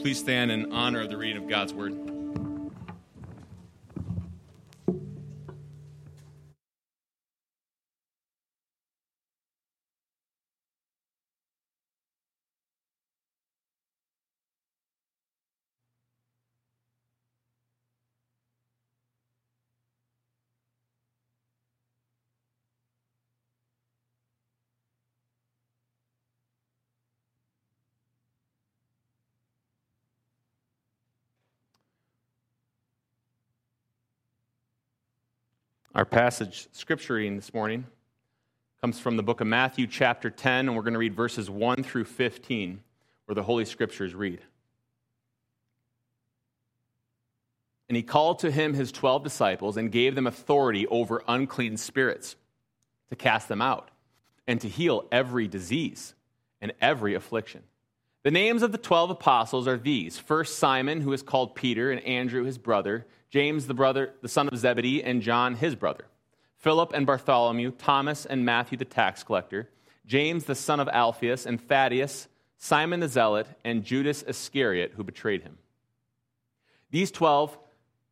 Please stand in honor of the reading of God's word. Our passage, scripture reading this morning, comes from the book of Matthew, chapter 10, and we're going to read verses 1 through 15, where the Holy Scriptures read. And he called to him his twelve disciples and gave them authority over unclean spirits to cast them out and to heal every disease and every affliction. The names of the twelve apostles are these first Simon, who is called Peter, and Andrew, his brother James, the brother, the son of Zebedee, and John, his brother, Philip and Bartholomew, Thomas and Matthew, the tax collector, James, the son of Alphaeus, and Thaddeus, Simon the zealot, and Judas Iscariot, who betrayed him. These twelve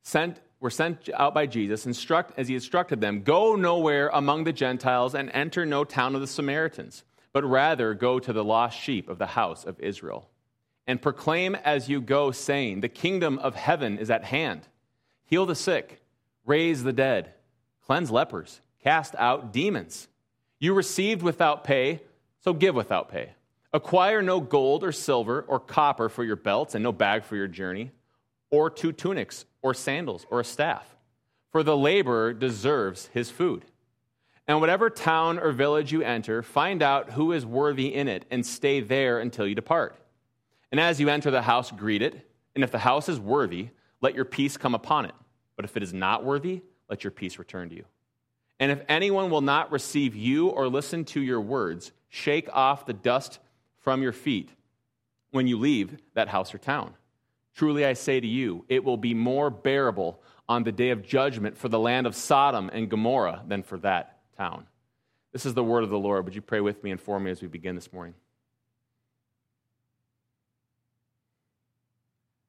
sent, were sent out by Jesus, instruct, as he instructed them Go nowhere among the Gentiles and enter no town of the Samaritans, but rather go to the lost sheep of the house of Israel. And proclaim as you go, saying, The kingdom of heaven is at hand heal the sick, raise the dead, cleanse lepers, cast out demons. You received without pay, so give without pay. Acquire no gold or silver or copper for your belts, and no bag for your journey, or two tunics, or sandals, or a staff. For the laborer deserves his food. And whatever town or village you enter, find out who is worthy in it, and stay there until you depart. And as you enter the house, greet it. And if the house is worthy, let your peace come upon it. But if it is not worthy, let your peace return to you. And if anyone will not receive you or listen to your words, shake off the dust from your feet when you leave that house or town. Truly I say to you, it will be more bearable on the day of judgment for the land of Sodom and Gomorrah than for that town. This is the word of the Lord. Would you pray with me and for me as we begin this morning?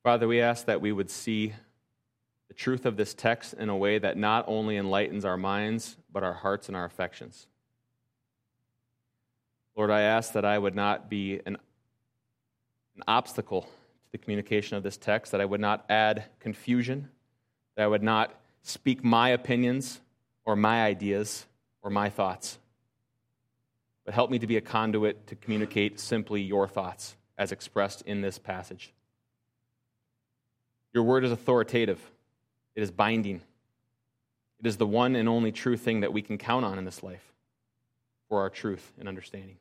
Father, we ask that we would see the truth of this text in a way that not only enlightens our minds, but our hearts and our affections. Lord, I ask that I would not be an, an obstacle to the communication of this text, that I would not add confusion, that I would not speak my opinions or my ideas or my thoughts, but help me to be a conduit to communicate simply your thoughts as expressed in this passage. Your word is authoritative, it is binding. It is the one and only true thing that we can count on in this life for our truth and understanding.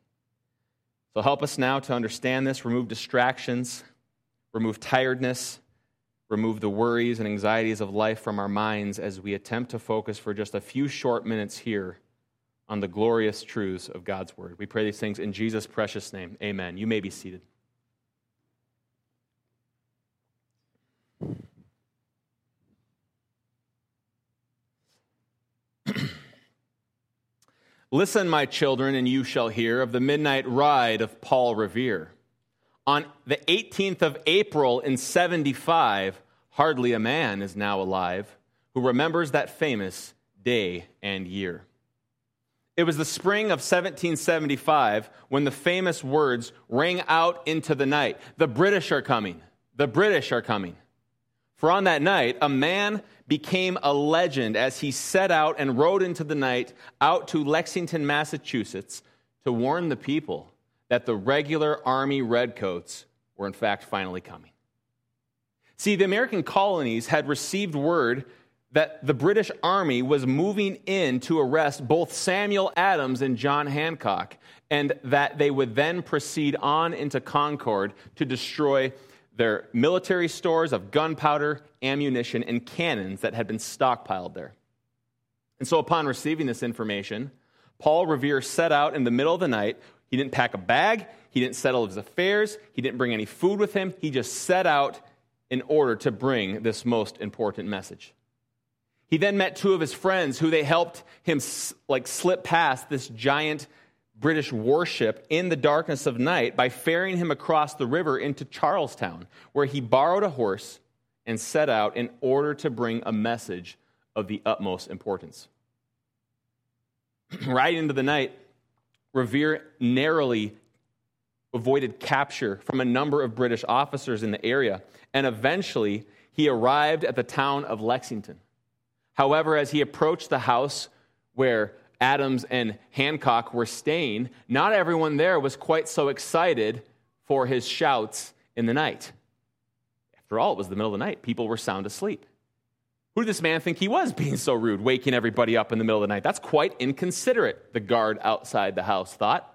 So help us now to understand this, remove distractions, remove tiredness, remove the worries and anxieties of life from our minds as we attempt to focus for just a few short minutes here on the glorious truths of God's Word. We pray these things in Jesus' precious name. Amen. You may be seated. Listen, my children, and you shall hear of the midnight ride of Paul Revere. On the 18th of April in 75, hardly a man is now alive who remembers that famous day and year. It was the spring of 1775 when the famous words rang out into the night The British are coming. The British are coming. For on that night, a man became a legend as he set out and rode into the night out to Lexington, Massachusetts, to warn the people that the regular Army redcoats were in fact finally coming. See, the American colonies had received word that the British Army was moving in to arrest both Samuel Adams and John Hancock, and that they would then proceed on into Concord to destroy their military stores of gunpowder, ammunition, and cannons that had been stockpiled there. And so, upon receiving this information, Paul Revere set out in the middle of the night. He didn't pack a bag, he didn't settle his affairs, he didn't bring any food with him. He just set out in order to bring this most important message. He then met two of his friends who they helped him like slip past this giant British warship in the darkness of night by ferrying him across the river into Charlestown, where he borrowed a horse and set out in order to bring a message of the utmost importance. right into the night, Revere narrowly avoided capture from a number of British officers in the area, and eventually he arrived at the town of Lexington. However, as he approached the house where Adams and Hancock were staying, not everyone there was quite so excited for his shouts in the night. After all, it was the middle of the night. People were sound asleep. Who did this man think he was being so rude, waking everybody up in the middle of the night? That's quite inconsiderate, the guard outside the house thought.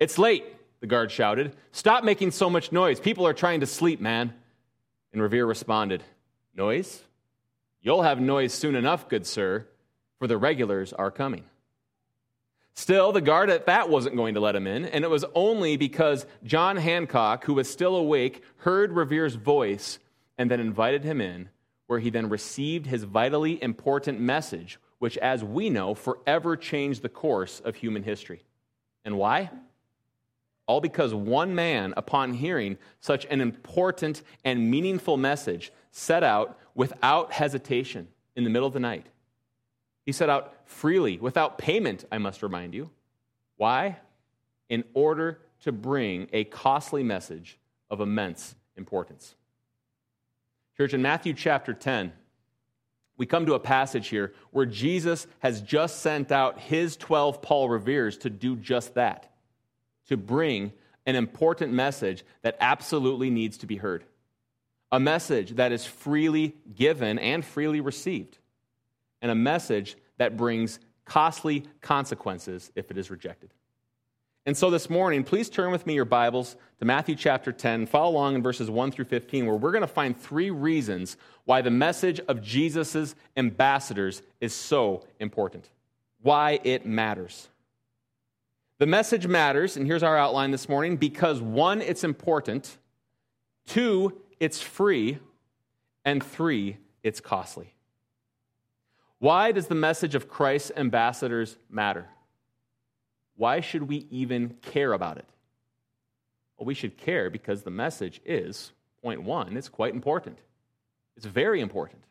It's late, the guard shouted. Stop making so much noise. People are trying to sleep, man. And Revere responded, Noise? You'll have noise soon enough, good sir, for the regulars are coming. Still, the guard at that wasn't going to let him in, and it was only because John Hancock, who was still awake, heard Revere's voice and then invited him in, where he then received his vitally important message, which, as we know, forever changed the course of human history. And why? All because one man, upon hearing such an important and meaningful message, set out without hesitation in the middle of the night he set out freely, without payment, I must remind you. Why? In order to bring a costly message of immense importance. Church, in Matthew chapter 10, we come to a passage here where Jesus has just sent out his 12 Paul Reveres to do just that, to bring an important message that absolutely needs to be heard. A message that is freely given and freely received and a message that brings costly consequences if it is rejected. And so this morning, please turn with me your Bibles to Matthew chapter 10. Follow along in verses 1 through 15, where we're going to find three reasons why the message of Jesus' ambassadors is so important, why it matters. The message matters, and here's our outline this morning because one, it's important, two, it's free, and three, it's costly. Why does the message of Christ's ambassadors matter? Why should we even care about it? Well, we should care because the message is, point one, it's quite important. It's very important.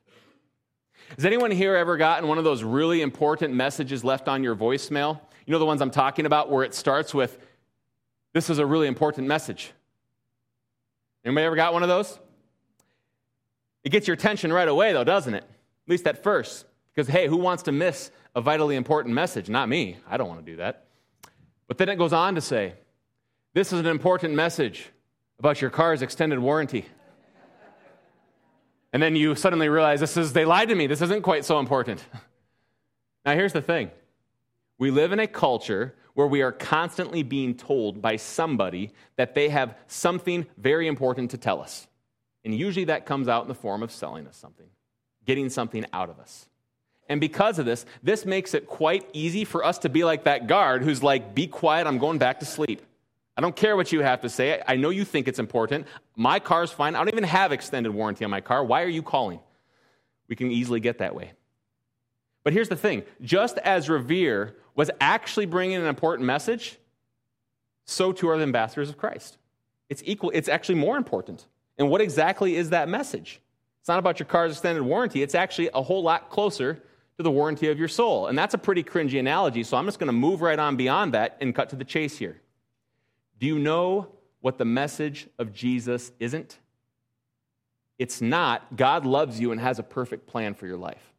Has anyone here ever gotten one of those really important messages left on your voicemail? You know the ones I'm talking about where it starts with, This is a really important message. Anybody ever got one of those? It gets your attention right away, though, doesn't it? At least at first. Because, hey, who wants to miss a vitally important message? Not me. I don't want to do that. But then it goes on to say, this is an important message about your car's extended warranty. And then you suddenly realize this is, they lied to me. This isn't quite so important. Now, here's the thing we live in a culture where we are constantly being told by somebody that they have something very important to tell us. And usually that comes out in the form of selling us something, getting something out of us. And because of this, this makes it quite easy for us to be like that guard who's like, be quiet, I'm going back to sleep. I don't care what you have to say. I know you think it's important. My car's fine. I don't even have extended warranty on my car. Why are you calling? We can easily get that way. But here's the thing just as Revere was actually bringing an important message, so too are the ambassadors of Christ. It's equal, it's actually more important. And what exactly is that message? It's not about your car's extended warranty, it's actually a whole lot closer to the warranty of your soul. And that's a pretty cringy analogy, so I'm just going to move right on beyond that and cut to the chase here. Do you know what the message of Jesus isn't? It's not God loves you and has a perfect plan for your life.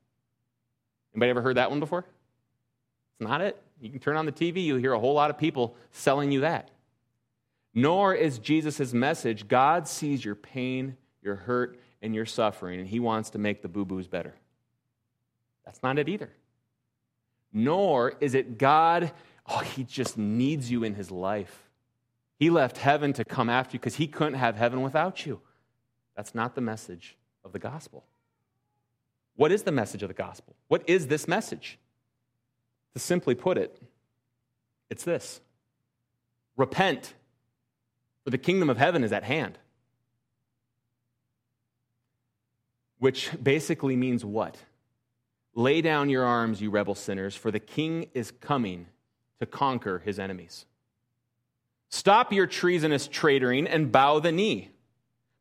Anybody ever heard that one before? It's not it. You can turn on the TV, you'll hear a whole lot of people selling you that. Nor is Jesus' message God sees your pain, your hurt, and your suffering, and he wants to make the boo boos better. That's not it either. Nor is it God, oh, he just needs you in his life. He left heaven to come after you because he couldn't have heaven without you. That's not the message of the gospel. What is the message of the gospel? What is this message? To simply put it, it's this repent, for the kingdom of heaven is at hand. Which basically means what? Lay down your arms, you rebel sinners, for the king is coming to conquer his enemies. Stop your treasonous traitoring and bow the knee.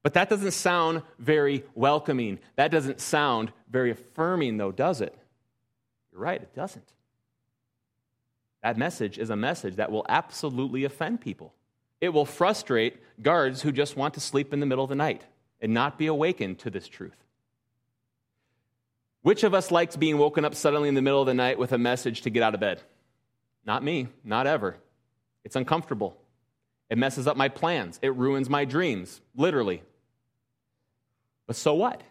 But that doesn't sound very welcoming. That doesn't sound very affirming, though, does it? You're right, it doesn't. That message is a message that will absolutely offend people. It will frustrate guards who just want to sleep in the middle of the night and not be awakened to this truth. Which of us likes being woken up suddenly in the middle of the night with a message to get out of bed? Not me, not ever. It's uncomfortable. It messes up my plans. It ruins my dreams, literally. But so what?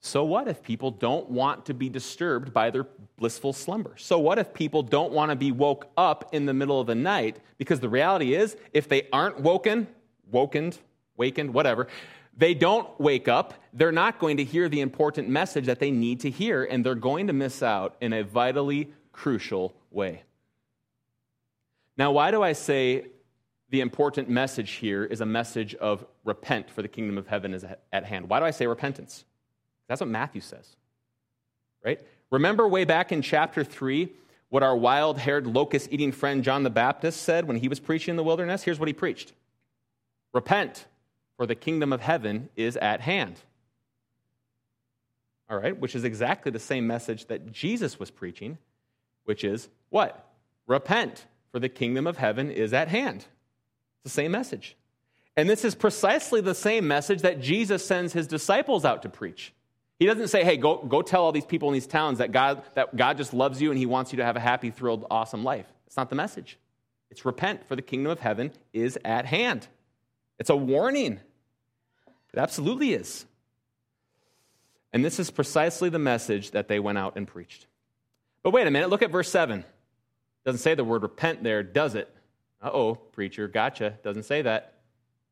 So what if people don't want to be disturbed by their blissful slumber? So what if people don't want to be woke up in the middle of the night? Because the reality is, if they aren't woken, woken, wakened, whatever, they don't wake up, they're not going to hear the important message that they need to hear, and they're going to miss out in a vitally crucial way. Now, why do I say the important message here is a message of repent, for the kingdom of heaven is at hand? Why do I say repentance? That's what Matthew says, right? Remember way back in chapter 3 what our wild haired, locust eating friend John the Baptist said when he was preaching in the wilderness? Here's what he preached Repent, for the kingdom of heaven is at hand. All right, which is exactly the same message that Jesus was preaching, which is what? Repent, for the kingdom of heaven is at hand. It's the same message. And this is precisely the same message that Jesus sends his disciples out to preach. He doesn't say, hey, go, go tell all these people in these towns that God, that God just loves you and he wants you to have a happy, thrilled, awesome life. It's not the message. It's repent, for the kingdom of heaven is at hand. It's a warning. It absolutely is. And this is precisely the message that they went out and preached. But wait a minute, look at verse 7. It doesn't say the word repent there, does it? Uh oh, preacher, gotcha. Doesn't say that.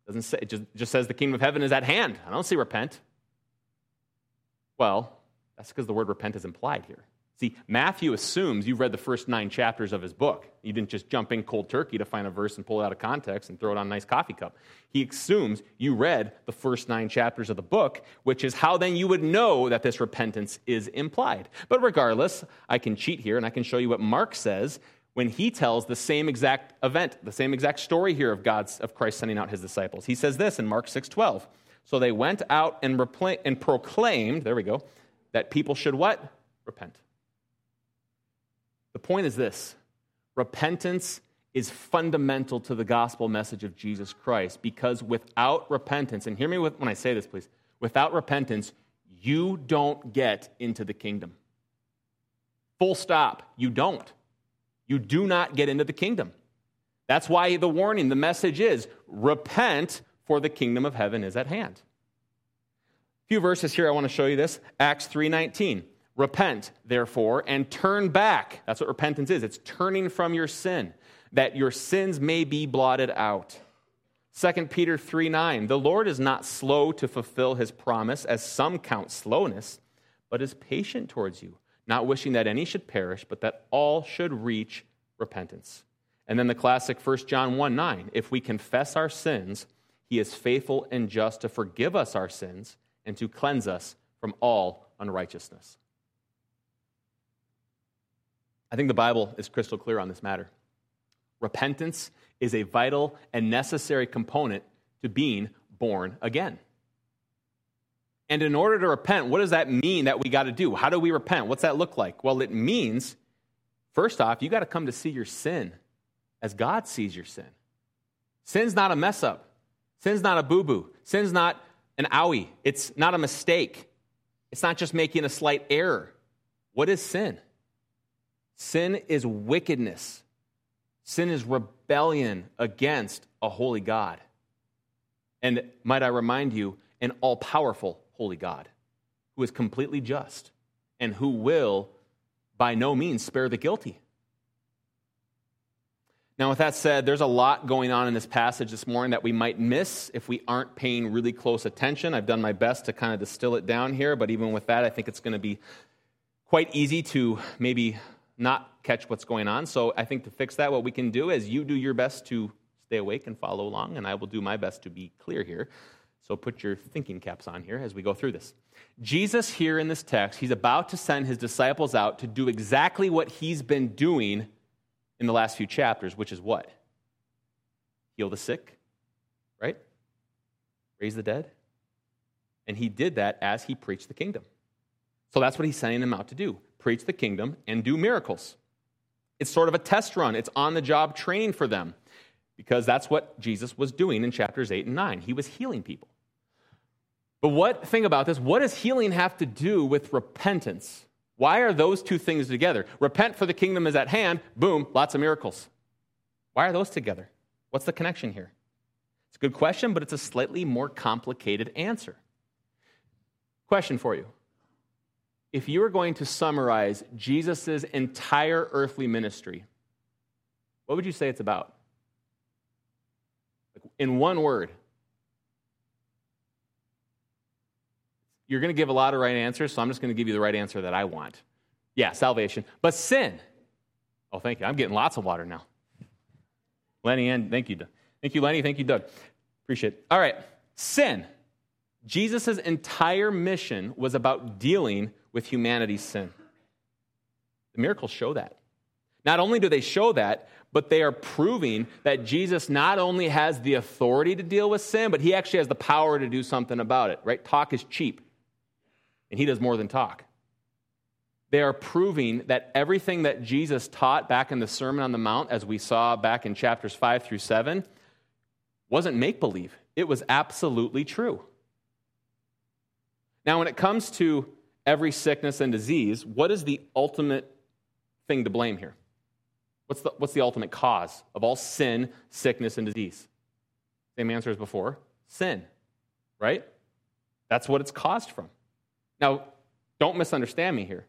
Doesn't say, it just, just says the kingdom of heaven is at hand. I don't see repent. Well, that's because the word repent is implied here. See, Matthew assumes you've read the first nine chapters of his book. You didn't just jump in cold turkey to find a verse and pull it out of context and throw it on a nice coffee cup. He assumes you read the first nine chapters of the book, which is how then you would know that this repentance is implied. But regardless, I can cheat here and I can show you what Mark says when he tells the same exact event, the same exact story here of God's of Christ sending out his disciples. He says this in Mark 6:12. So they went out and, repla- and proclaimed, there we go, that people should what? Repent. The point is this repentance is fundamental to the gospel message of Jesus Christ because without repentance, and hear me when I say this, please, without repentance, you don't get into the kingdom. Full stop. You don't. You do not get into the kingdom. That's why the warning, the message is repent, for the kingdom of heaven is at hand. A few verses here I want to show you this. Acts 3:19. Repent, therefore, and turn back. That's what repentance is. It's turning from your sin, that your sins may be blotted out. 2 Peter 3 9, the Lord is not slow to fulfill his promise, as some count slowness, but is patient towards you, not wishing that any should perish, but that all should reach repentance. And then the classic 1 John 1 9, if we confess our sins, he is faithful and just to forgive us our sins and to cleanse us from all unrighteousness. I think the Bible is crystal clear on this matter. Repentance is a vital and necessary component to being born again. And in order to repent, what does that mean that we got to do? How do we repent? What's that look like? Well, it means, first off, you got to come to see your sin as God sees your sin. Sin's not a mess up, sin's not a boo boo, sin's not an owie, it's not a mistake, it's not just making a slight error. What is sin? Sin is wickedness. Sin is rebellion against a holy God. And might I remind you, an all powerful holy God who is completely just and who will by no means spare the guilty. Now, with that said, there's a lot going on in this passage this morning that we might miss if we aren't paying really close attention. I've done my best to kind of distill it down here, but even with that, I think it's going to be quite easy to maybe not catch what's going on. So I think to fix that, what we can do is you do your best to stay awake and follow along, and I will do my best to be clear here. So put your thinking caps on here as we go through this. Jesus, here in this text, he's about to send his disciples out to do exactly what he's been doing in the last few chapters, which is what? Heal the sick, right? Raise the dead. And he did that as he preached the kingdom. So that's what he's sending them out to do preach the kingdom and do miracles. It's sort of a test run, it's on the job training for them because that's what Jesus was doing in chapters 8 and 9. He was healing people. But what, think about this, what does healing have to do with repentance? Why are those two things together? Repent for the kingdom is at hand, boom, lots of miracles. Why are those together? What's the connection here? It's a good question, but it's a slightly more complicated answer. Question for you. If you were going to summarize Jesus' entire earthly ministry, what would you say it's about? In one word, You're going to give a lot of right answers, so I'm just going to give you the right answer that I want. Yeah, salvation. But sin. Oh, thank you. I'm getting lots of water now. Lenny and thank you. Thank you, Lenny. Thank you, Doug. Appreciate it. All right. Sin. Jesus' entire mission was about dealing with humanity's sin. The miracles show that. Not only do they show that, but they are proving that Jesus not only has the authority to deal with sin, but he actually has the power to do something about it, right? Talk is cheap and he does more than talk. They are proving that everything that Jesus taught back in the Sermon on the Mount, as we saw back in chapters 5 through 7, wasn't make believe. It was absolutely true. Now, when it comes to every sickness and disease, what is the ultimate thing to blame here? What's the, what's the ultimate cause of all sin, sickness, and disease? Same answer as before sin, right? That's what it's caused from. Now, don't misunderstand me here.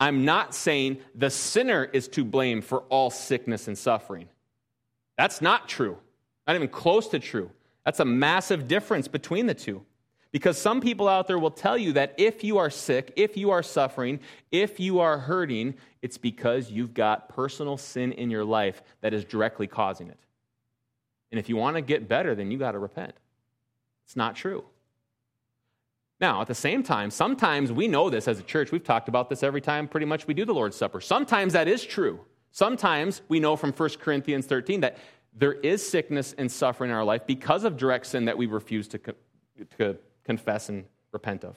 I'm not saying the sinner is to blame for all sickness and suffering. That's not true. Not even close to true. That's a massive difference between the two. Because some people out there will tell you that if you are sick, if you are suffering, if you are hurting, it's because you've got personal sin in your life that is directly causing it. And if you want to get better, then you got to repent. It's not true. Now, at the same time, sometimes we know this as a church. We've talked about this every time pretty much we do the Lord's Supper. Sometimes that is true. Sometimes we know from 1 Corinthians 13 that there is sickness and suffering in our life because of direct sin that we refuse to, to confess and repent of.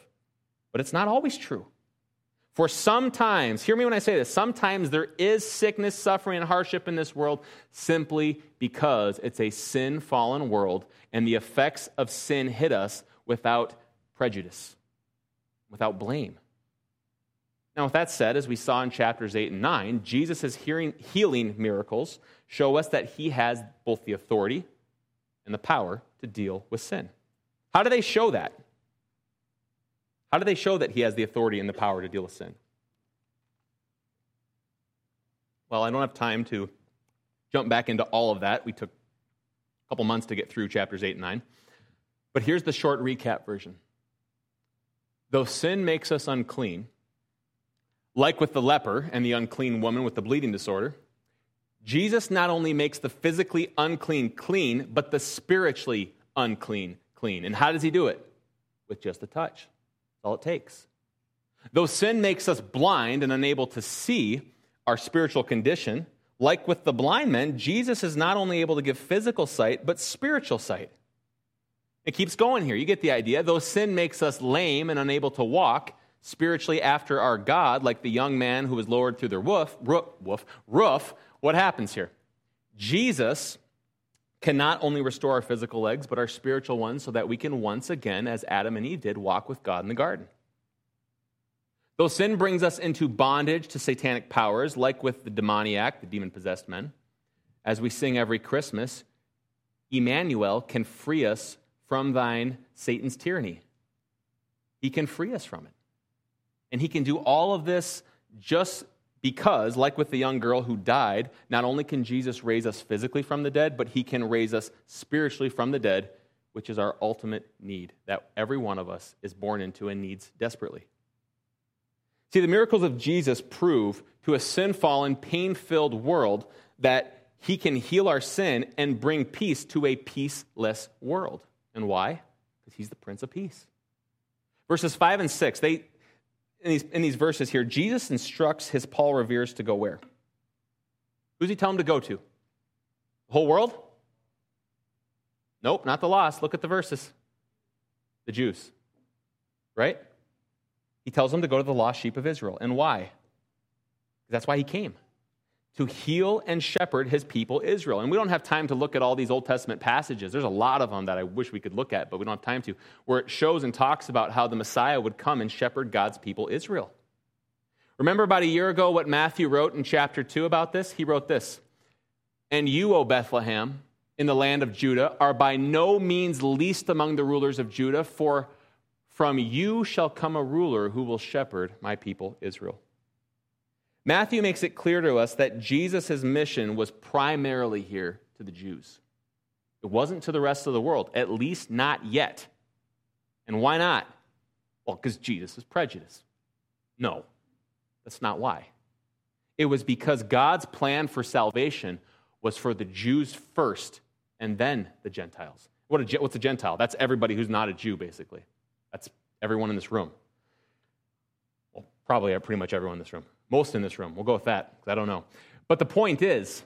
But it's not always true. For sometimes, hear me when I say this, sometimes there is sickness, suffering, and hardship in this world simply because it's a sin fallen world and the effects of sin hit us without prejudice, without blame. Now, with that said, as we saw in chapters 8 and 9, Jesus' hearing, healing miracles show us that he has both the authority and the power to deal with sin. How do they show that? How do they show that he has the authority and the power to deal with sin? Well, I don't have time to jump back into all of that. We took a couple months to get through chapters 8 and 9. But here's the short recap version. Though sin makes us unclean, like with the leper and the unclean woman with the bleeding disorder, Jesus not only makes the physically unclean clean, but the spiritually unclean clean. And how does he do it? With just a touch. All it takes. Though sin makes us blind and unable to see our spiritual condition, like with the blind men, Jesus is not only able to give physical sight, but spiritual sight. It keeps going here. You get the idea. Though sin makes us lame and unable to walk spiritually after our God, like the young man who was lowered through the roof, roof, roof, roof what happens here? Jesus can not only restore our physical legs, but our spiritual ones so that we can once again, as Adam and Eve did, walk with God in the garden. Though sin brings us into bondage to satanic powers, like with the demoniac, the demon possessed men, as we sing every Christmas, Emmanuel can free us from thine Satan's tyranny. He can free us from it. And he can do all of this just because, like with the young girl who died, not only can Jesus raise us physically from the dead, but he can raise us spiritually from the dead, which is our ultimate need that every one of us is born into and needs desperately. See, the miracles of Jesus prove to a sin fallen, pain filled world that he can heal our sin and bring peace to a peaceless world. And why? Because he's the Prince of Peace. Verses 5 and 6, they, in, these, in these verses here, Jesus instructs his Paul Reveres to go where? Who's he telling them to go to? The whole world? Nope, not the lost. Look at the verses. The Jews. Right? He tells them to go to the lost sheep of Israel. And why? That's why he came to heal and shepherd his people Israel. And we don't have time to look at all these Old Testament passages. There's a lot of them that I wish we could look at, but we don't have time to, where it shows and talks about how the Messiah would come and shepherd God's people Israel. Remember about a year ago what Matthew wrote in chapter 2 about this? He wrote this And you, O Bethlehem, in the land of Judah, are by no means least among the rulers of Judah, for from you shall come a ruler who will shepherd my people Israel. Matthew makes it clear to us that Jesus' mission was primarily here to the Jews. It wasn't to the rest of the world, at least not yet. And why not? Well, because Jesus is prejudiced. No, that's not why. It was because God's plan for salvation was for the Jews first and then the Gentiles. What a, what's a Gentile? That's everybody who's not a Jew, basically. That's everyone in this room. Well, probably pretty much everyone in this room. Most in this room. We'll go with that, because I don't know. But the point is,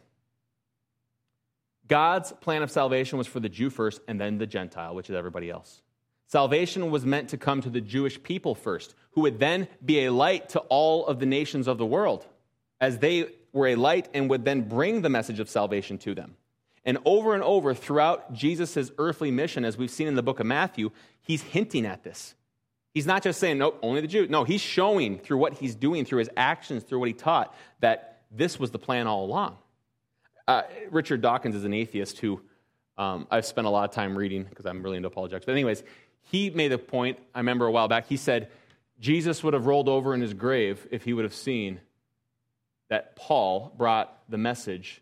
God's plan of salvation was for the Jew first and then the Gentile, which is everybody else. Salvation was meant to come to the Jewish people first, who would then be a light to all of the nations of the world, as they were a light and would then bring the message of salvation to them. And over and over throughout Jesus' earthly mission, as we've seen in the book of Matthew, he's hinting at this. He's not just saying, nope, only the Jews. No, he's showing through what he's doing, through his actions, through what he taught, that this was the plan all along. Uh, Richard Dawkins is an atheist who um, I've spent a lot of time reading because I'm really into apologetics. But, anyways, he made a point, I remember a while back, he said, Jesus would have rolled over in his grave if he would have seen that Paul brought the message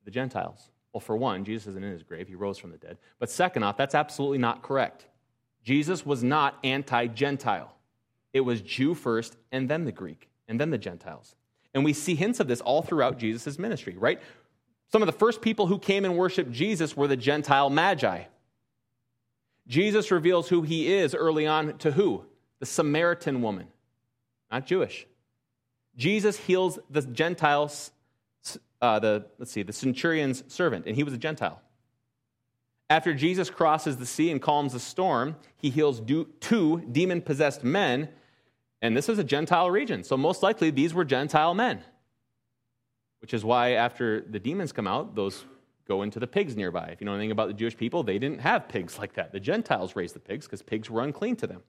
to the Gentiles. Well, for one, Jesus isn't in his grave, he rose from the dead. But second off, that's absolutely not correct. Jesus was not anti Gentile. It was Jew first, and then the Greek, and then the Gentiles. And we see hints of this all throughout Jesus' ministry, right? Some of the first people who came and worshiped Jesus were the Gentile magi. Jesus reveals who he is early on to who? The Samaritan woman, not Jewish. Jesus heals the Gentiles, uh, the let's see, the centurion's servant, and he was a Gentile. After Jesus crosses the sea and calms the storm, he heals two demon possessed men, and this is a Gentile region. So, most likely, these were Gentile men, which is why, after the demons come out, those go into the pigs nearby. If you know anything about the Jewish people, they didn't have pigs like that. The Gentiles raised the pigs because pigs were unclean to them.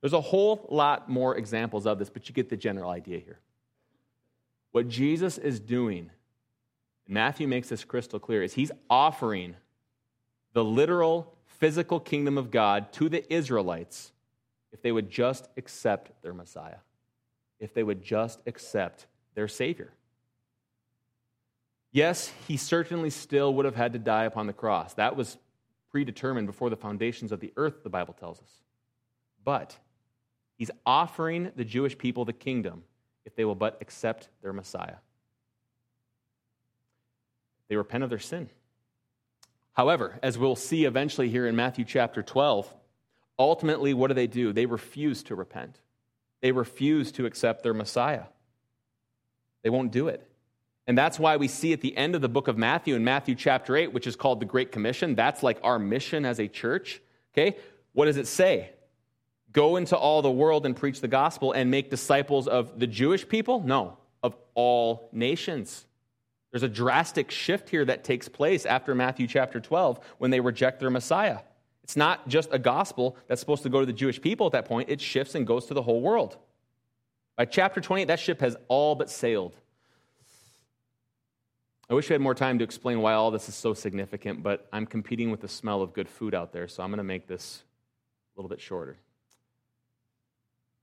There's a whole lot more examples of this, but you get the general idea here. What Jesus is doing, Matthew makes this crystal clear, is he's offering the literal physical kingdom of God to the Israelites if they would just accept their Messiah, if they would just accept their Savior. Yes, he certainly still would have had to die upon the cross. That was predetermined before the foundations of the earth, the Bible tells us. But he's offering the Jewish people the kingdom if they will but accept their Messiah. They repent of their sin. However, as we'll see eventually here in Matthew chapter 12, ultimately, what do they do? They refuse to repent. They refuse to accept their Messiah. They won't do it. And that's why we see at the end of the book of Matthew, in Matthew chapter 8, which is called the Great Commission, that's like our mission as a church. Okay? What does it say? Go into all the world and preach the gospel and make disciples of the Jewish people? No, of all nations. There's a drastic shift here that takes place after Matthew chapter 12 when they reject their Messiah. It's not just a gospel that's supposed to go to the Jewish people at that point, it shifts and goes to the whole world. By chapter 28, that ship has all but sailed. I wish we had more time to explain why all this is so significant, but I'm competing with the smell of good food out there, so I'm going to make this a little bit shorter.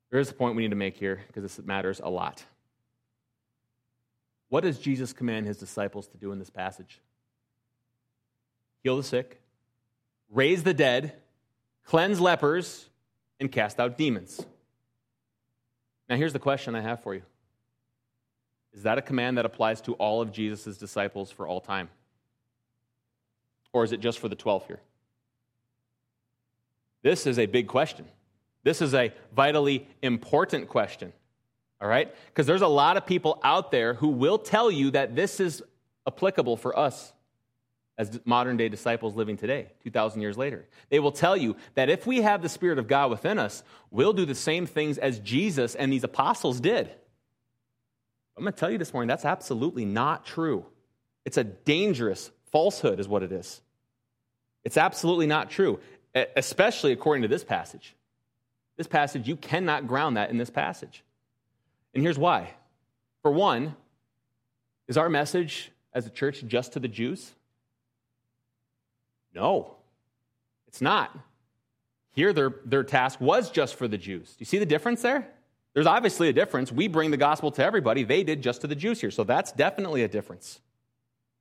There is a point we need to make here because this matters a lot. What does Jesus command his disciples to do in this passage? Heal the sick, raise the dead, cleanse lepers, and cast out demons. Now, here's the question I have for you Is that a command that applies to all of Jesus' disciples for all time? Or is it just for the 12 here? This is a big question. This is a vitally important question. All right? Because there's a lot of people out there who will tell you that this is applicable for us as modern day disciples living today, 2,000 years later. They will tell you that if we have the Spirit of God within us, we'll do the same things as Jesus and these apostles did. I'm going to tell you this morning that's absolutely not true. It's a dangerous falsehood, is what it is. It's absolutely not true, especially according to this passage. This passage, you cannot ground that in this passage. And here's why. For one, is our message as a church just to the Jews? No, it's not. Here, their, their task was just for the Jews. Do you see the difference there? There's obviously a difference. We bring the gospel to everybody. They did just to the Jews here. So that's definitely a difference.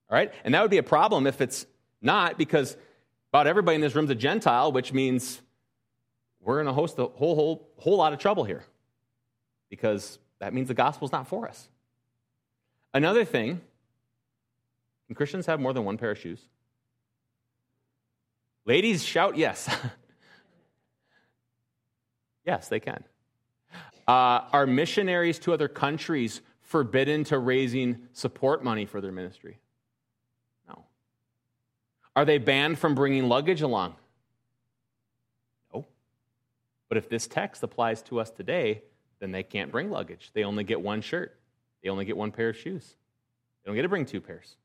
All right? And that would be a problem if it's not, because about everybody in this room is a Gentile, which means we're going to host a whole, whole, whole lot of trouble here because that means the gospel's not for us. Another thing can Christians have more than one pair of shoes? Ladies, shout yes. yes, they can. Uh, are missionaries to other countries forbidden to raising support money for their ministry? No. Are they banned from bringing luggage along? No. But if this text applies to us today, then they can't bring luggage. They only get one shirt, they only get one pair of shoes. They don't get to bring two pairs.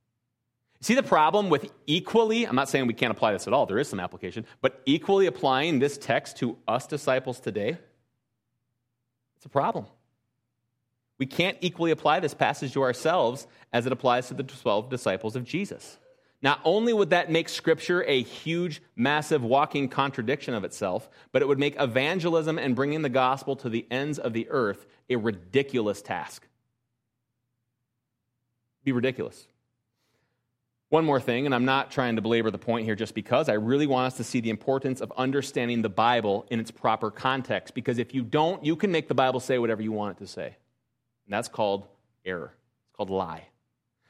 See the problem with equally, I'm not saying we can't apply this at all, there is some application, but equally applying this text to us disciples today, it's a problem. We can't equally apply this passage to ourselves as it applies to the 12 disciples of Jesus. Not only would that make Scripture a huge, massive walking contradiction of itself, but it would make evangelism and bringing the gospel to the ends of the earth a ridiculous task. Be ridiculous. One more thing, and I'm not trying to belabor the point here just because I really want us to see the importance of understanding the Bible in its proper context. Because if you don't, you can make the Bible say whatever you want it to say. And that's called error. It's called lie.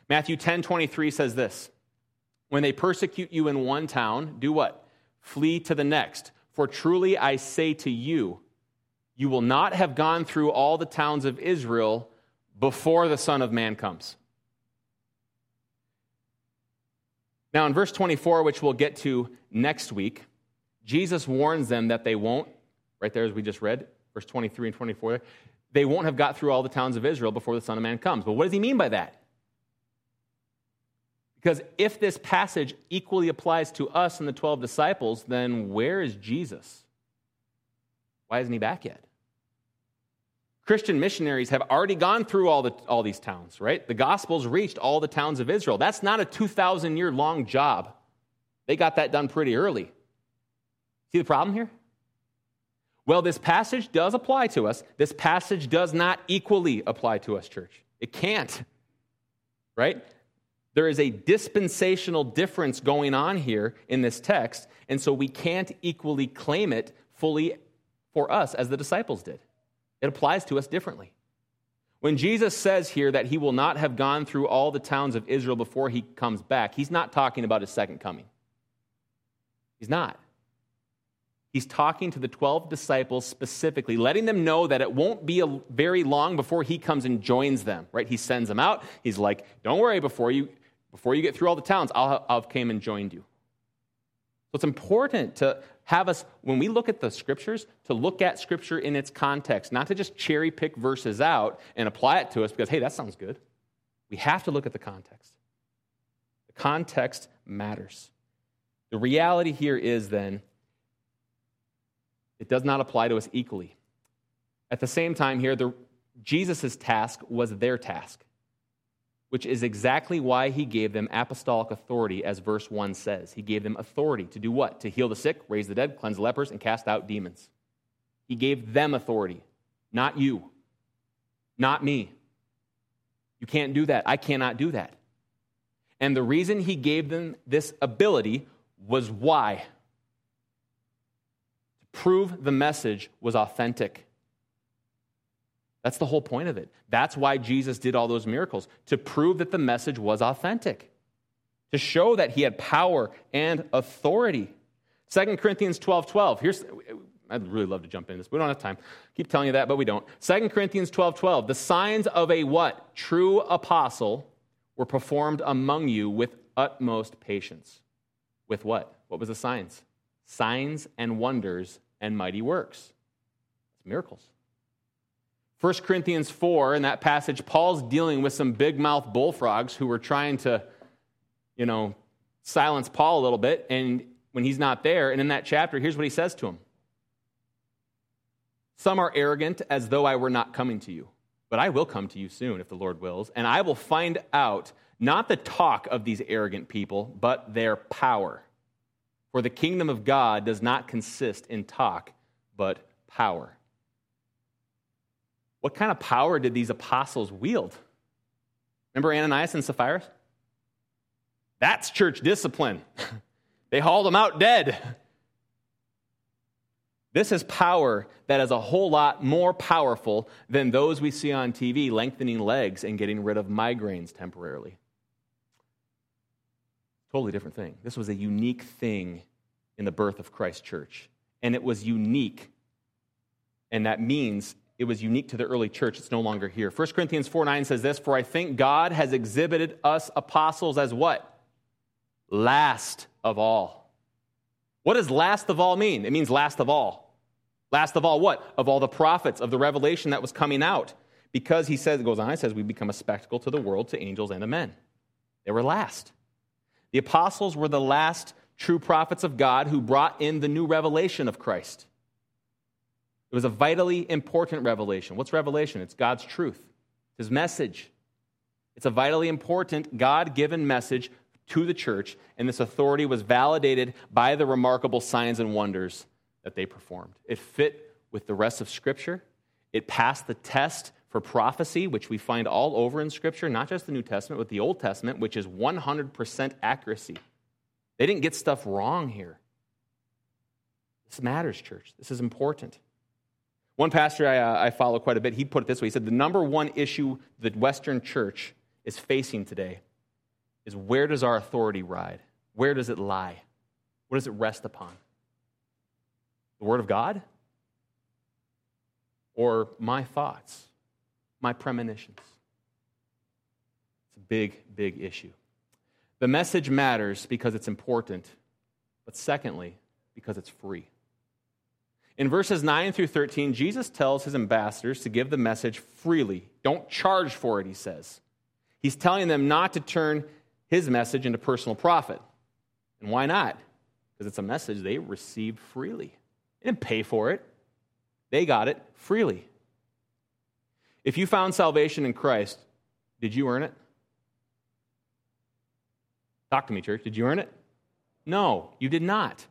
Matthew 10 23 says this When they persecute you in one town, do what? Flee to the next. For truly I say to you, you will not have gone through all the towns of Israel before the Son of Man comes. Now, in verse 24, which we'll get to next week, Jesus warns them that they won't, right there as we just read, verse 23 and 24, they won't have got through all the towns of Israel before the Son of Man comes. But what does he mean by that? Because if this passage equally applies to us and the 12 disciples, then where is Jesus? Why isn't he back yet? Christian missionaries have already gone through all, the, all these towns, right? The gospel's reached all the towns of Israel. That's not a 2,000 year long job. They got that done pretty early. See the problem here? Well, this passage does apply to us. This passage does not equally apply to us, church. It can't, right? There is a dispensational difference going on here in this text, and so we can't equally claim it fully for us as the disciples did. It applies to us differently. When Jesus says here that he will not have gone through all the towns of Israel before he comes back, he's not talking about his second coming. He's not. He's talking to the 12 disciples specifically, letting them know that it won't be a very long before he comes and joins them, right? He sends them out. He's like, don't worry, before you, before you get through all the towns, I'll, I'll came and joined you. So it's important to have us, when we look at the scriptures, to look at scripture in its context, not to just cherry pick verses out and apply it to us because, hey, that sounds good. We have to look at the context. The context matters. The reality here is then, it does not apply to us equally. At the same time, here, Jesus' task was their task which is exactly why he gave them apostolic authority, as verse 1 says. He gave them authority to do what? To heal the sick, raise the dead, cleanse lepers, and cast out demons. He gave them authority, not you, not me. You can't do that. I cannot do that. And the reason he gave them this ability was why? To prove the message was authentic. That's the whole point of it. That's why Jesus did all those miracles, to prove that the message was authentic, to show that he had power and authority. 2 Corinthians 12 12. Here's, I'd really love to jump into this. but We don't have time. Keep telling you that, but we don't. 2 Corinthians 12 12. The signs of a what? True apostle were performed among you with utmost patience. With what? What was the signs? Signs and wonders and mighty works. It's miracles. 1 Corinthians 4, in that passage, Paul's dealing with some big mouth bullfrogs who were trying to, you know, silence Paul a little bit. And when he's not there, and in that chapter, here's what he says to him Some are arrogant as though I were not coming to you, but I will come to you soon if the Lord wills, and I will find out not the talk of these arrogant people, but their power. For the kingdom of God does not consist in talk, but power. What kind of power did these apostles wield? Remember Ananias and Sapphira? That's church discipline. they hauled them out dead. This is power that is a whole lot more powerful than those we see on TV lengthening legs and getting rid of migraines temporarily. Totally different thing. This was a unique thing in the birth of Christ Church. And it was unique. And that means it was unique to the early church. It's no longer here. 1 Corinthians 4 9 says this For I think God has exhibited us apostles as what? Last of all. What does last of all mean? It means last of all. Last of all, what? Of all the prophets, of the revelation that was coming out. Because he says, it goes on, it says, we become a spectacle to the world, to angels, and to men. They were last. The apostles were the last true prophets of God who brought in the new revelation of Christ. It was a vitally important revelation. What's revelation? It's God's truth, His message. It's a vitally important God given message to the church, and this authority was validated by the remarkable signs and wonders that they performed. It fit with the rest of Scripture. It passed the test for prophecy, which we find all over in Scripture, not just the New Testament, but the Old Testament, which is 100% accuracy. They didn't get stuff wrong here. This matters, church. This is important. One pastor I, uh, I, follow quite a bit, he put it this way. He said, The number one issue the Western church is facing today is where does our authority ride? Where does it lie? What does it rest upon? The Word of God? Or my thoughts, my premonitions? It's a big, big issue. The message matters because it's important, but secondly, because it's free. In verses 9 through 13, Jesus tells his ambassadors to give the message freely. Don't charge for it, he says. He's telling them not to turn his message into personal profit. And why not? Because it's a message they received freely. They didn't pay for it, they got it freely. If you found salvation in Christ, did you earn it? Talk to me, church. Did you earn it? No, you did not.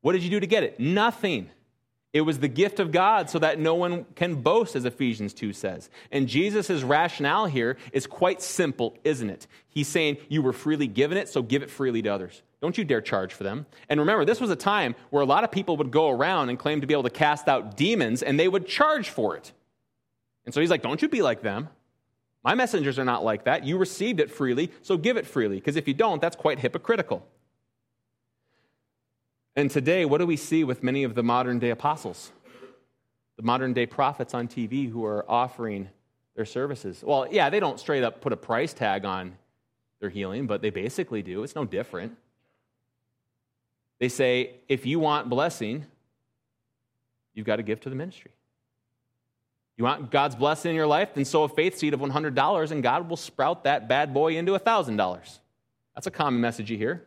What did you do to get it? Nothing. It was the gift of God so that no one can boast, as Ephesians 2 says. And Jesus' rationale here is quite simple, isn't it? He's saying, You were freely given it, so give it freely to others. Don't you dare charge for them. And remember, this was a time where a lot of people would go around and claim to be able to cast out demons, and they would charge for it. And so he's like, Don't you be like them. My messengers are not like that. You received it freely, so give it freely, because if you don't, that's quite hypocritical. And today, what do we see with many of the modern day apostles? The modern day prophets on TV who are offering their services. Well, yeah, they don't straight up put a price tag on their healing, but they basically do. It's no different. They say, if you want blessing, you've got to give to the ministry. You want God's blessing in your life? Then sow a faith seed of $100 and God will sprout that bad boy into $1,000. That's a common message you hear.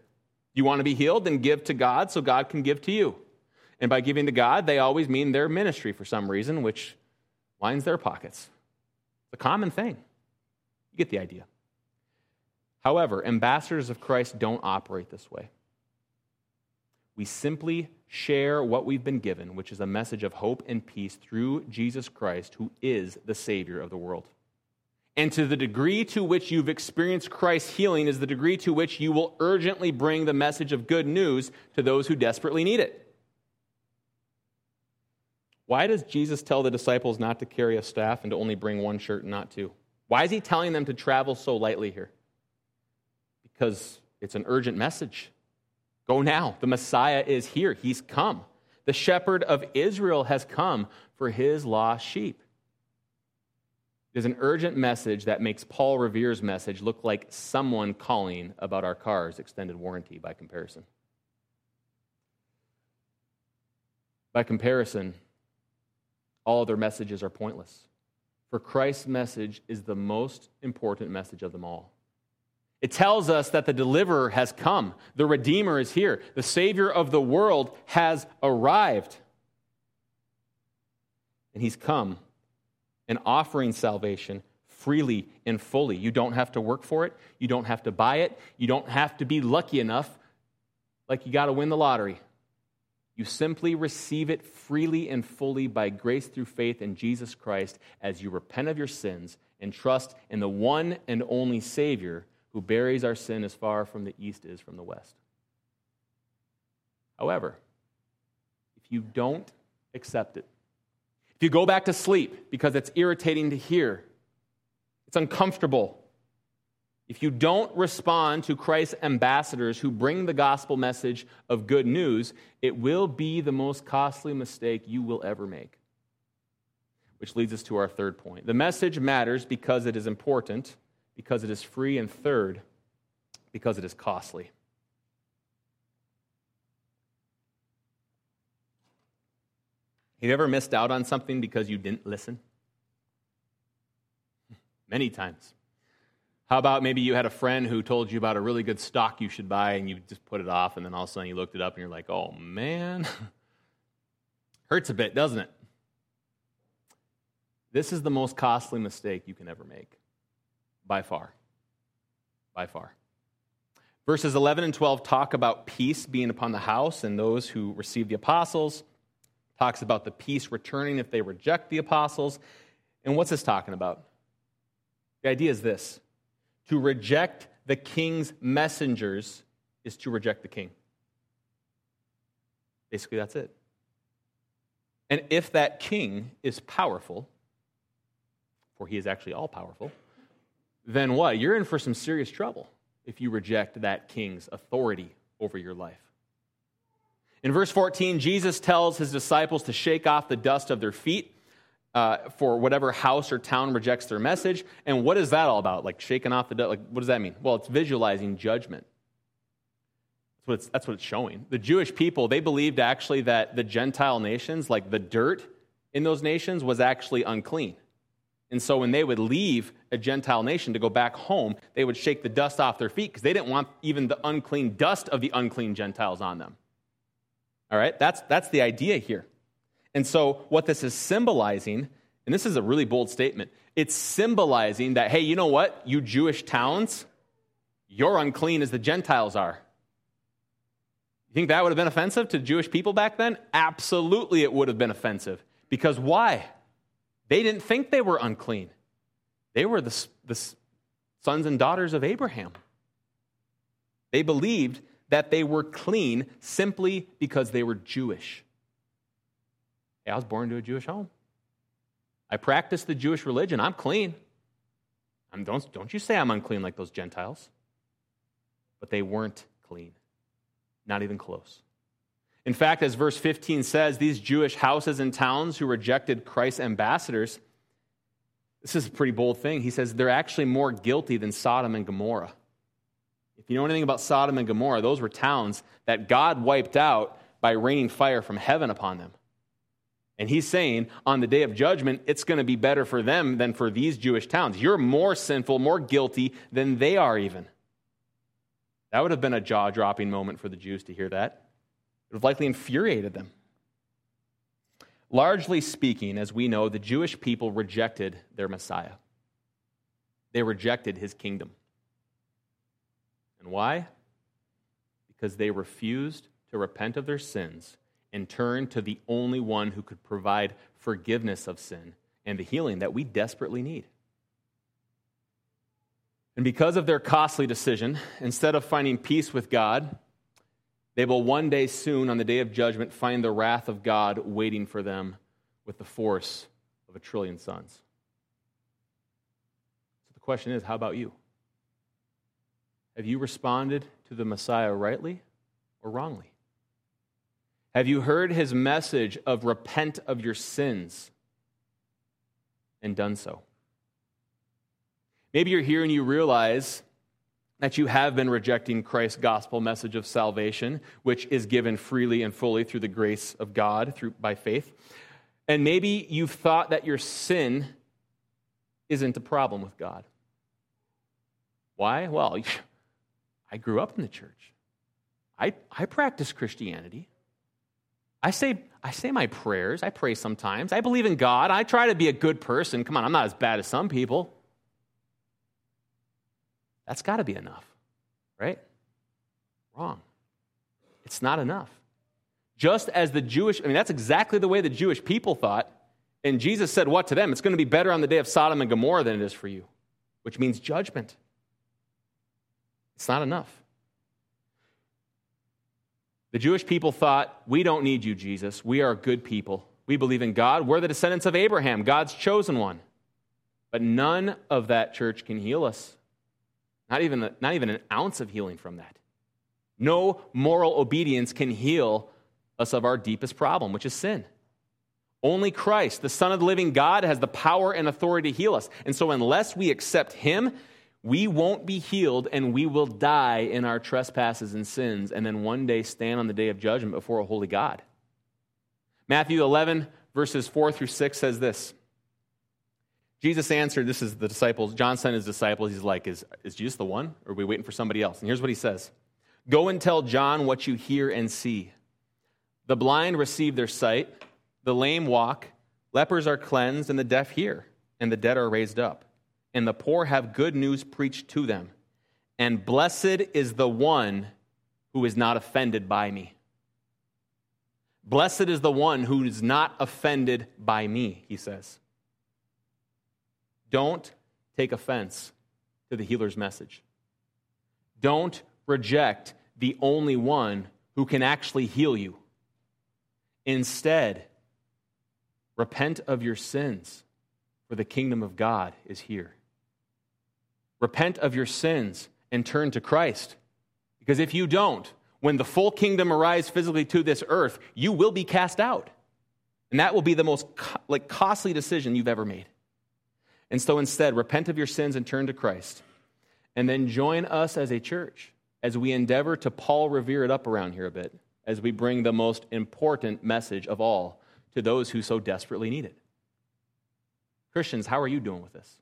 You want to be healed? Then give to God so God can give to you. And by giving to God, they always mean their ministry for some reason, which lines their pockets. It's a common thing. You get the idea. However, ambassadors of Christ don't operate this way. We simply share what we've been given, which is a message of hope and peace through Jesus Christ, who is the Savior of the world. And to the degree to which you've experienced Christ's healing is the degree to which you will urgently bring the message of good news to those who desperately need it. Why does Jesus tell the disciples not to carry a staff and to only bring one shirt and not two? Why is he telling them to travel so lightly here? Because it's an urgent message. Go now. The Messiah is here. He's come. The shepherd of Israel has come for his lost sheep. There's an urgent message that makes Paul Revere's message look like someone calling about our car's extended warranty by comparison. By comparison, all other messages are pointless. For Christ's message is the most important message of them all. It tells us that the deliverer has come, the Redeemer is here, the Savior of the world has arrived. And he's come and offering salvation freely and fully. You don't have to work for it, you don't have to buy it, you don't have to be lucky enough like you got to win the lottery. You simply receive it freely and fully by grace through faith in Jesus Christ as you repent of your sins and trust in the one and only Savior who buries our sin as far from the east is from the west. However, if you don't accept it, if you go back to sleep because it's irritating to hear, it's uncomfortable, if you don't respond to Christ's ambassadors who bring the gospel message of good news, it will be the most costly mistake you will ever make. Which leads us to our third point. The message matters because it is important, because it is free, and third, because it is costly. Have you ever missed out on something because you didn't listen? Many times. How about maybe you had a friend who told you about a really good stock you should buy and you just put it off and then all of a sudden you looked it up and you're like, oh man, hurts a bit, doesn't it? This is the most costly mistake you can ever make, by far. By far. Verses 11 and 12 talk about peace being upon the house and those who receive the apostles. Talks about the peace returning if they reject the apostles. And what's this talking about? The idea is this to reject the king's messengers is to reject the king. Basically, that's it. And if that king is powerful, for he is actually all powerful, then what? You're in for some serious trouble if you reject that king's authority over your life. In verse 14, Jesus tells his disciples to shake off the dust of their feet uh, for whatever house or town rejects their message. And what is that all about? Like shaking off the dust? Like, what does that mean? Well, it's visualizing judgment. That's what, it's, that's what it's showing. The Jewish people, they believed actually that the Gentile nations, like the dirt in those nations, was actually unclean. And so when they would leave a Gentile nation to go back home, they would shake the dust off their feet because they didn't want even the unclean dust of the unclean Gentiles on them. All right? That's, that's the idea here. And so, what this is symbolizing, and this is a really bold statement, it's symbolizing that, hey, you know what? You Jewish towns, you're unclean as the Gentiles are. You think that would have been offensive to Jewish people back then? Absolutely, it would have been offensive. Because why? They didn't think they were unclean, they were the, the sons and daughters of Abraham. They believed that they were clean simply because they were Jewish. Hey, I was born into a Jewish home. I practice the Jewish religion. I'm clean. I'm, don't, don't you say I'm unclean like those Gentiles. But they weren't clean, not even close. In fact, as verse 15 says, these Jewish houses and towns who rejected Christ's ambassadors, this is a pretty bold thing. He says they're actually more guilty than Sodom and Gomorrah. If you know anything about Sodom and Gomorrah, those were towns that God wiped out by raining fire from heaven upon them. And he's saying on the day of judgment, it's going to be better for them than for these Jewish towns. You're more sinful, more guilty than they are, even. That would have been a jaw dropping moment for the Jews to hear that. It would have likely infuriated them. Largely speaking, as we know, the Jewish people rejected their Messiah, they rejected his kingdom. And why? Because they refused to repent of their sins and turn to the only one who could provide forgiveness of sin and the healing that we desperately need. And because of their costly decision, instead of finding peace with God, they will one day soon, on the day of judgment, find the wrath of God waiting for them with the force of a trillion suns. So the question is how about you? Have you responded to the Messiah rightly or wrongly? Have you heard his message of repent of your sins and done so? Maybe you're here and you realize that you have been rejecting Christ's gospel message of salvation, which is given freely and fully through the grace of God through by faith. And maybe you've thought that your sin isn't a problem with God. Why? Well, I grew up in the church. I, I practice Christianity. I say, I say my prayers. I pray sometimes. I believe in God. I try to be a good person. Come on, I'm not as bad as some people. That's got to be enough, right? Wrong. It's not enough. Just as the Jewish, I mean, that's exactly the way the Jewish people thought. And Jesus said, What to them? It's going to be better on the day of Sodom and Gomorrah than it is for you, which means judgment. It's not enough. The Jewish people thought, We don't need you, Jesus. We are good people. We believe in God. We're the descendants of Abraham, God's chosen one. But none of that church can heal us. Not even, not even an ounce of healing from that. No moral obedience can heal us of our deepest problem, which is sin. Only Christ, the Son of the living God, has the power and authority to heal us. And so, unless we accept Him, we won't be healed and we will die in our trespasses and sins, and then one day stand on the day of judgment before a holy God. Matthew 11, verses 4 through 6 says this Jesus answered, This is the disciples, John sent his disciples. He's like, Is, is Jesus the one? Or are we waiting for somebody else? And here's what he says Go and tell John what you hear and see. The blind receive their sight, the lame walk, lepers are cleansed, and the deaf hear, and the dead are raised up, and the poor have good news preached to them. And blessed is the one who is not offended by me. Blessed is the one who is not offended by me, he says. Don't take offense to the healer's message. Don't reject the only one who can actually heal you. Instead, repent of your sins, for the kingdom of God is here. Repent of your sins and turn to Christ. Because if you don't, when the full kingdom arrives physically to this earth, you will be cast out. And that will be the most like costly decision you've ever made. And so instead, repent of your sins and turn to Christ. And then join us as a church as we endeavor to Paul Revere it up around here a bit as we bring the most important message of all to those who so desperately need it. Christians, how are you doing with this?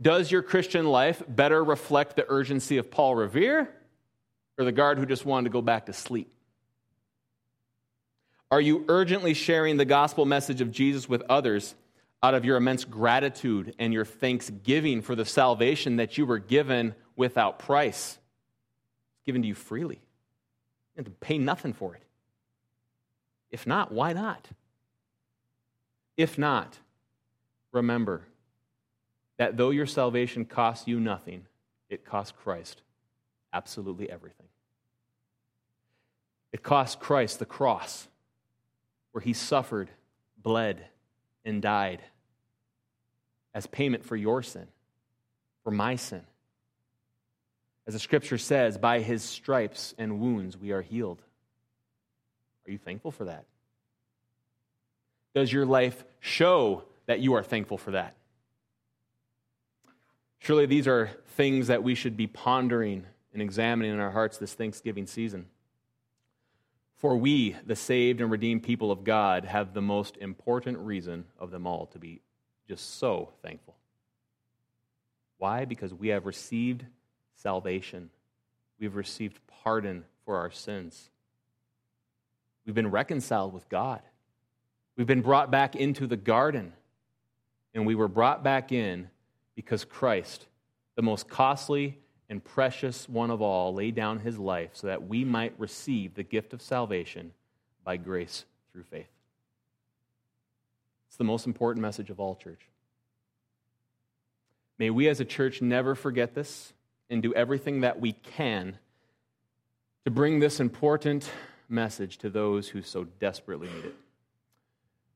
Does your Christian life better reflect the urgency of Paul Revere or the guard who just wanted to go back to sleep? Are you urgently sharing the gospel message of Jesus with others out of your immense gratitude and your thanksgiving for the salvation that you were given without price? given to you freely. You have to pay nothing for it. If not, why not? If not, remember that though your salvation costs you nothing, it cost Christ absolutely everything. It cost Christ the cross, where he suffered, bled, and died as payment for your sin, for my sin. As the scripture says, by his stripes and wounds we are healed. Are you thankful for that? Does your life show that you are thankful for that? Surely these are things that we should be pondering and examining in our hearts this Thanksgiving season. For we, the saved and redeemed people of God, have the most important reason of them all to be just so thankful. Why? Because we have received salvation, we've received pardon for our sins. We've been reconciled with God. We've been brought back into the garden. And we were brought back in because Christ, the most costly and precious one of all, laid down his life so that we might receive the gift of salvation by grace through faith. It's the most important message of all, church. May we as a church never forget this and do everything that we can to bring this important message to those who so desperately need it.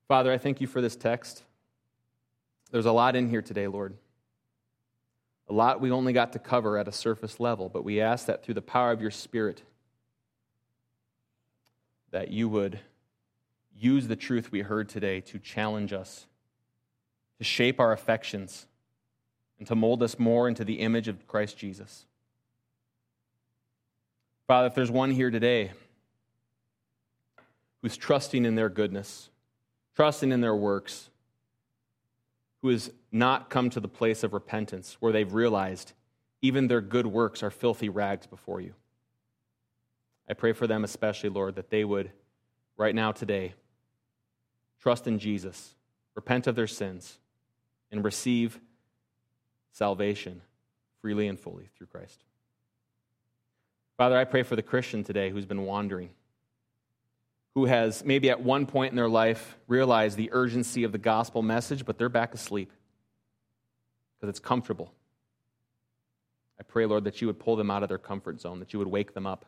Father, I thank you for this text. There's a lot in here today, Lord. A lot we only got to cover at a surface level, but we ask that through the power of your Spirit, that you would use the truth we heard today to challenge us, to shape our affections, and to mold us more into the image of Christ Jesus. Father, if there's one here today who's trusting in their goodness, trusting in their works, who has not come to the place of repentance where they've realized even their good works are filthy rags before you. I pray for them especially, Lord, that they would, right now, today, trust in Jesus, repent of their sins, and receive salvation freely and fully through Christ. Father, I pray for the Christian today who's been wandering, who has maybe at one point in their life realized the urgency of the gospel message, but they're back asleep because it's comfortable. I pray, Lord, that you would pull them out of their comfort zone, that you would wake them up,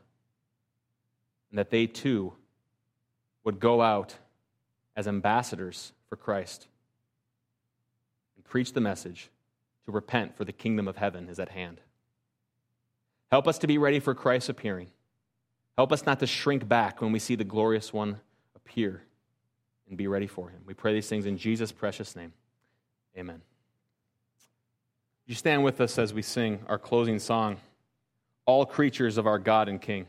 and that they too would go out as ambassadors for Christ and preach the message to repent, for the kingdom of heaven is at hand. Help us to be ready for Christ's appearing. Help us not to shrink back when we see the glorious one appear and be ready for him. We pray these things in Jesus' precious name. Amen. You stand with us as we sing our closing song, All Creatures of Our God and King.